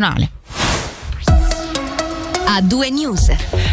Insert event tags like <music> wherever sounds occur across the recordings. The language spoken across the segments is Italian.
nazionale a due news.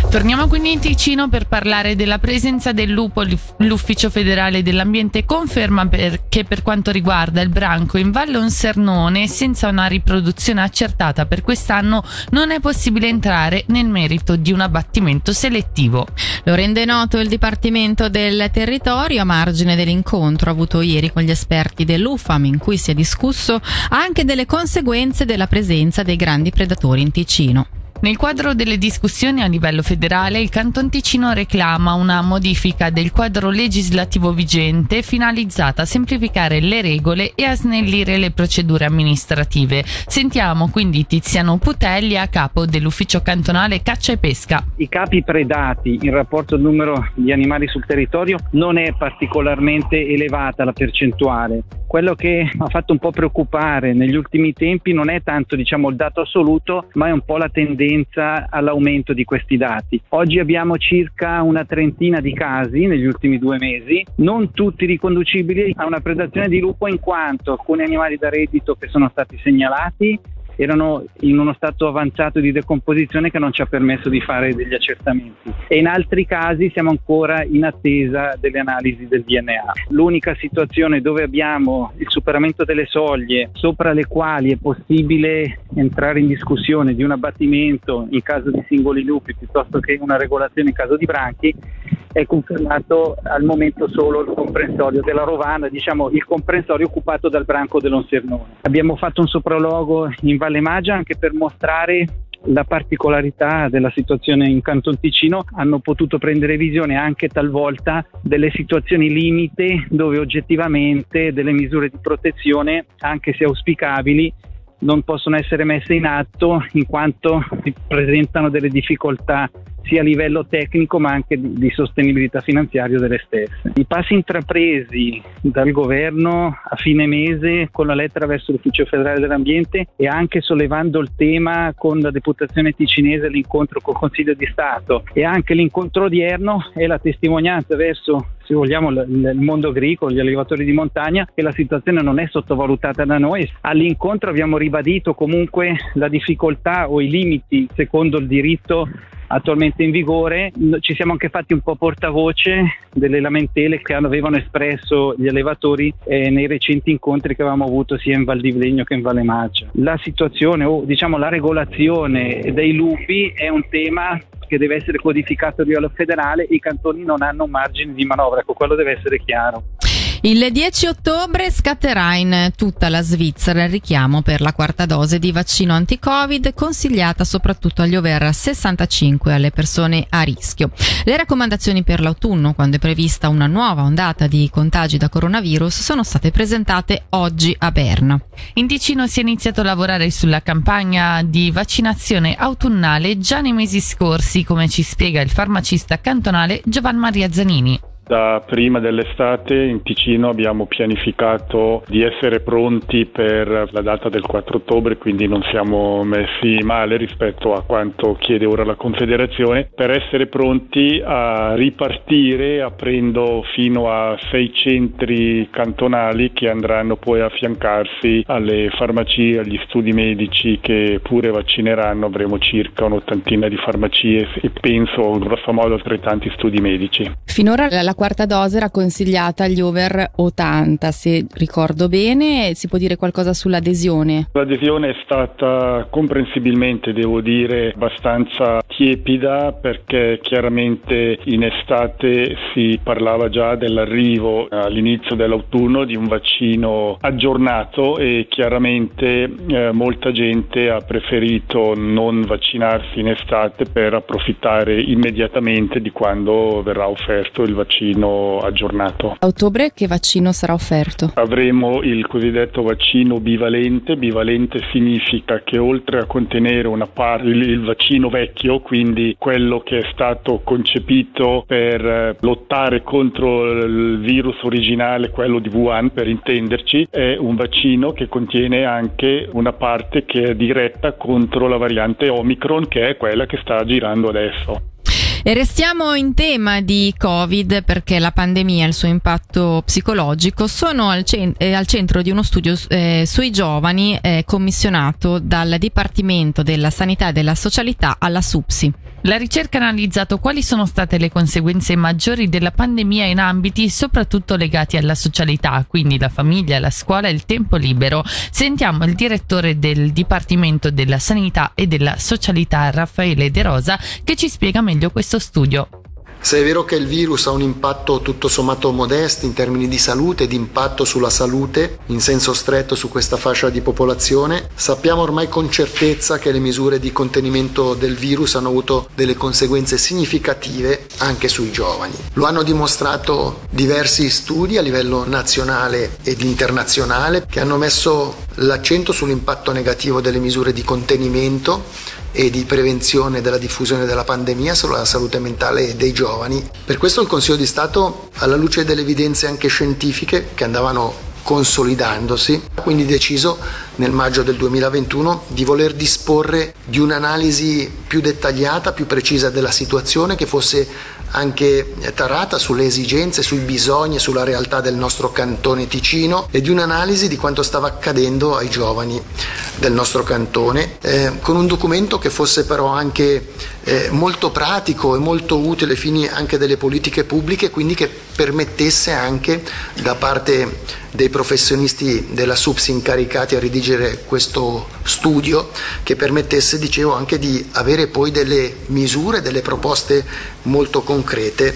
Torniamo quindi in Ticino per parlare della presenza del lupo. L'Ufficio federale dell'ambiente conferma per, che per quanto riguarda il branco in Valle Onsernone, senza una riproduzione accertata per quest'anno, non è possibile entrare nel merito di un abbattimento selettivo. Lo rende noto il Dipartimento del Territorio a margine dell'incontro avuto ieri con gli esperti dell'UFAM, in cui si è discusso anche delle conseguenze della presenza dei grandi predatori in Ticino. Nel quadro delle discussioni a livello federale, il Canton Ticino reclama una modifica del quadro legislativo vigente finalizzata a semplificare le regole e a snellire le procedure amministrative. Sentiamo quindi Tiziano Putelli a capo dell'ufficio cantonale caccia e pesca. I capi predati in rapporto al numero di animali sul territorio non è particolarmente elevata la percentuale. Quello che <laughs> ha fatto un po' preoccupare negli ultimi tempi non è tanto diciamo, il dato assoluto, ma è un po' la tendenza all'aumento di questi dati. Oggi abbiamo circa una trentina di casi negli ultimi due mesi, non tutti riconducibili a una predazione di lupo in quanto alcuni animali da reddito che sono stati segnalati erano in uno stato avanzato di decomposizione che non ci ha permesso di fare degli accertamenti e in altri casi siamo ancora in attesa delle analisi del DNA. L'unica situazione dove abbiamo il superamento delle soglie sopra le quali è possibile entrare in discussione di un abbattimento in caso di singoli lupi piuttosto che una regolazione in caso di branchi è confermato al momento solo il comprensorio della Rovana, diciamo il comprensorio occupato dal branco dell'Onsernone. Abbiamo fatto un sopralogo in Valle Maggia anche per mostrare la particolarità della situazione in Canton Ticino hanno potuto prendere visione anche talvolta delle situazioni limite dove oggettivamente delle misure di protezione, anche se auspicabili, non possono essere messe in atto in quanto si presentano delle difficoltà sia a livello tecnico ma anche di, di sostenibilità finanziaria delle stesse. I passi intrapresi dal governo a fine mese con la lettera verso l'Ufficio federale dell'ambiente e anche sollevando il tema con la deputazione ticinese l'incontro col Consiglio di Stato e anche l'incontro odierno è la testimonianza verso se vogliamo, il mondo agricolo, gli allevatori di montagna, che la situazione non è sottovalutata da noi. All'incontro abbiamo ribadito comunque la difficoltà o i limiti secondo il diritto attualmente in vigore. Ci siamo anche fatti un po' portavoce delle lamentele che avevano espresso gli allevatori eh, nei recenti incontri che avevamo avuto sia in Val di Vlegno che in Valle Maggia. La situazione o diciamo la regolazione dei lupi è un tema che deve essere codificato a livello federale, i cantoni non hanno margine di manovra, ecco quello deve essere chiaro. Il 10 ottobre scatterà in tutta la Svizzera il richiamo per la quarta dose di vaccino anti-Covid consigliata soprattutto agli over 65 e alle persone a rischio. Le raccomandazioni per l'autunno, quando è prevista una nuova ondata di contagi da coronavirus, sono state presentate oggi a Berna. In Ticino si è iniziato a lavorare sulla campagna di vaccinazione autunnale già nei mesi scorsi, come ci spiega il farmacista cantonale Giovanni Maria Zanini. Da prima dell'estate in Ticino abbiamo pianificato di essere pronti per la data del 4 ottobre, quindi non siamo messi male rispetto a quanto chiede ora la Confederazione, per essere pronti a ripartire aprendo fino a sei centri cantonali che andranno poi a affiancarsi alle farmacie, agli studi medici che pure vaccineranno. Avremo circa un'ottantina di farmacie e penso grosso modo altrettanti studi medici. Finora la quarta dose era consigliata agli over 80, se ricordo bene. Si può dire qualcosa sull'adesione? L'adesione è stata comprensibilmente, devo dire, abbastanza tiepida perché chiaramente in estate si parlava già dell'arrivo all'inizio dell'autunno di un vaccino aggiornato e chiaramente eh, molta gente ha preferito non vaccinarsi in estate per approfittare immediatamente di quando verrà offerto il vaccino vaccino aggiornato. A ottobre che vaccino sarà offerto? Avremo il cosiddetto vaccino bivalente. Bivalente significa che oltre a contenere una parte il vaccino vecchio, quindi quello che è stato concepito per eh, lottare contro il virus originale, quello di Wuhan per intenderci, è un vaccino che contiene anche una parte che è diretta contro la variante Omicron che è quella che sta girando adesso. E restiamo in tema di Covid perché la pandemia e il suo impatto psicologico sono al, cent- eh, al centro di uno studio eh, sui giovani eh, commissionato dal Dipartimento della Sanità e della Socialità alla SUPSI. La ricerca ha analizzato quali sono state le conseguenze maggiori della pandemia in ambiti soprattutto legati alla socialità, quindi la famiglia, la scuola e il tempo libero. Sentiamo il direttore del Dipartimento della Sanità e della Socialità, Raffaele De Rosa, che ci spiega meglio questo studio. Se è vero che il virus ha un impatto tutto sommato modesto in termini di salute e di impatto sulla salute, in senso stretto su questa fascia di popolazione, sappiamo ormai con certezza che le misure di contenimento del virus hanno avuto delle conseguenze significative anche sui giovani. Lo hanno dimostrato diversi studi a livello nazionale ed internazionale che hanno messo l'accento sull'impatto negativo delle misure di contenimento e di prevenzione della diffusione della pandemia sulla salute mentale dei giovani. Per questo il Consiglio di Stato, alla luce delle evidenze anche scientifiche che andavano consolidandosi, ha quindi deciso nel maggio del 2021 di voler disporre di un'analisi più dettagliata, più precisa della situazione che fosse anche tarata sulle esigenze, sui bisogni sulla realtà del nostro cantone Ticino e di un'analisi di quanto stava accadendo ai giovani del nostro cantone, eh, con un documento che fosse però anche eh, molto pratico e molto utile ai fini anche delle politiche pubbliche, quindi che permettesse anche da parte dei professionisti della SUPS incaricati a redigere questo studio che permettesse, dicevo, anche di avere poi delle misure, delle proposte molto concrete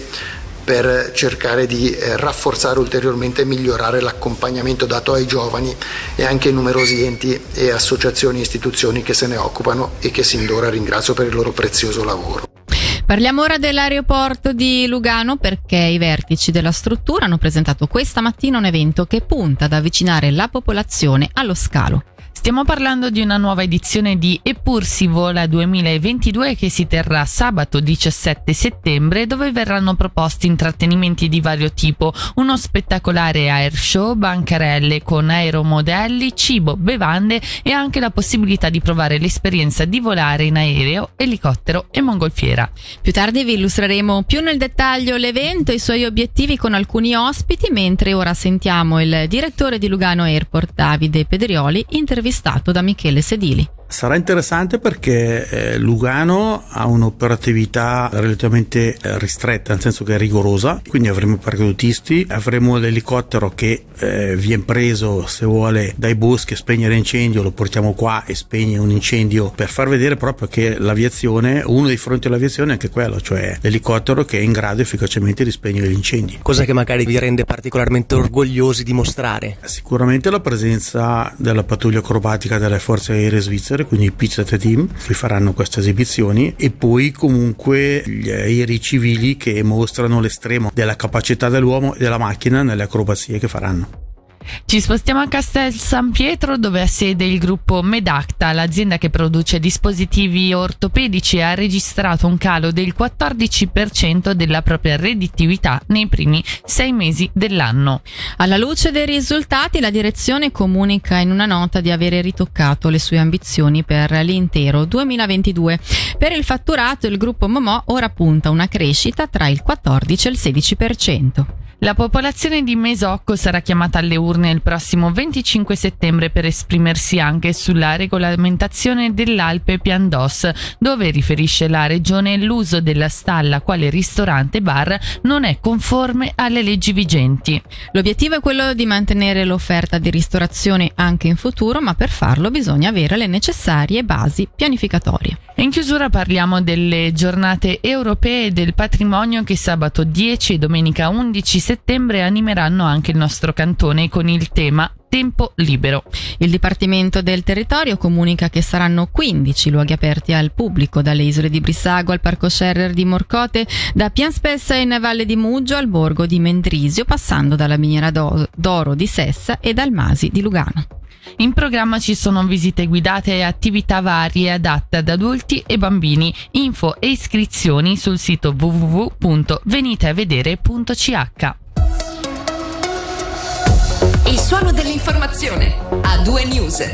per cercare di eh, rafforzare ulteriormente e migliorare l'accompagnamento dato ai giovani e anche ai numerosi enti e associazioni e istituzioni che se ne occupano e che sin d'ora ringrazio per il loro prezioso lavoro. Parliamo ora dell'aeroporto di Lugano perché i vertici della struttura hanno presentato questa mattina un evento che punta ad avvicinare la popolazione allo scalo. Stiamo parlando di una nuova edizione di Eppur si vola 2022 che si terrà sabato 17 settembre dove verranno proposti intrattenimenti di vario tipo, uno spettacolare air show, bancarelle con aeromodelli, cibo, bevande e anche la possibilità di provare l'esperienza di volare in aereo, elicottero e mongolfiera. Più tardi vi illustreremo più nel dettaglio l'evento e i suoi obiettivi con alcuni ospiti, mentre ora sentiamo il direttore di Lugano Airport Davide Pedrioli intervistato intervistato da Michele Sedili. Sarà interessante perché eh, Lugano ha un'operatività relativamente eh, ristretta, nel senso che è rigorosa, quindi avremo i paracadutisti, avremo l'elicottero che eh, viene preso se vuole dai boschi a spegnere incendio, lo portiamo qua e spegne un incendio per far vedere proprio che l'aviazione, uno dei fronti dell'aviazione è anche quello, cioè l'elicottero che è in grado efficacemente di spegnere gli incendi. Cosa che magari vi rende particolarmente orgogliosi di mostrare? Sicuramente la presenza della pattuglia acrobatica delle forze aeree svizzere Twitter, quindi i Pizzate Team, che faranno queste esibizioni, e poi comunque gli aerei civili che mostrano l'estremo della capacità dell'uomo e della macchina nelle acrobazie che faranno. Ci spostiamo a Castel San Pietro dove ha sede il gruppo Medacta, l'azienda che produce dispositivi ortopedici e ha registrato un calo del 14% della propria redditività nei primi sei mesi dell'anno. Alla luce dei risultati la direzione comunica in una nota di avere ritoccato le sue ambizioni per l'intero 2022. Per il fatturato il gruppo Momò ora punta una crescita tra il 14 e il 16%. La popolazione di Mesocco sarà chiamata alle urne il prossimo 25 settembre per esprimersi anche sulla regolamentazione dell'Alpe Piandos, dove riferisce la regione l'uso della stalla quale ristorante bar non è conforme alle leggi vigenti. L'obiettivo è quello di mantenere l'offerta di ristorazione anche in futuro, ma per farlo bisogna avere le necessarie basi pianificatorie. In chiusura parliamo delle giornate europee del patrimonio che sabato 10 e domenica 11 settembre settembre animeranno anche il nostro cantone con il tema tempo libero. Il Dipartimento del Territorio comunica che saranno 15 luoghi aperti al pubblico, dalle isole di Brissago al Parco Scerrer di Morcote, da Pianspessa in Valle di Muggio al borgo di Mendrisio, passando dalla miniera d'oro di Sessa e dal Masi di Lugano. In programma ci sono visite guidate e attività varie adatte ad adulti e bambini. Info e iscrizioni sul sito www.veniteavedere.ch. Il suono dell'informazione a due news.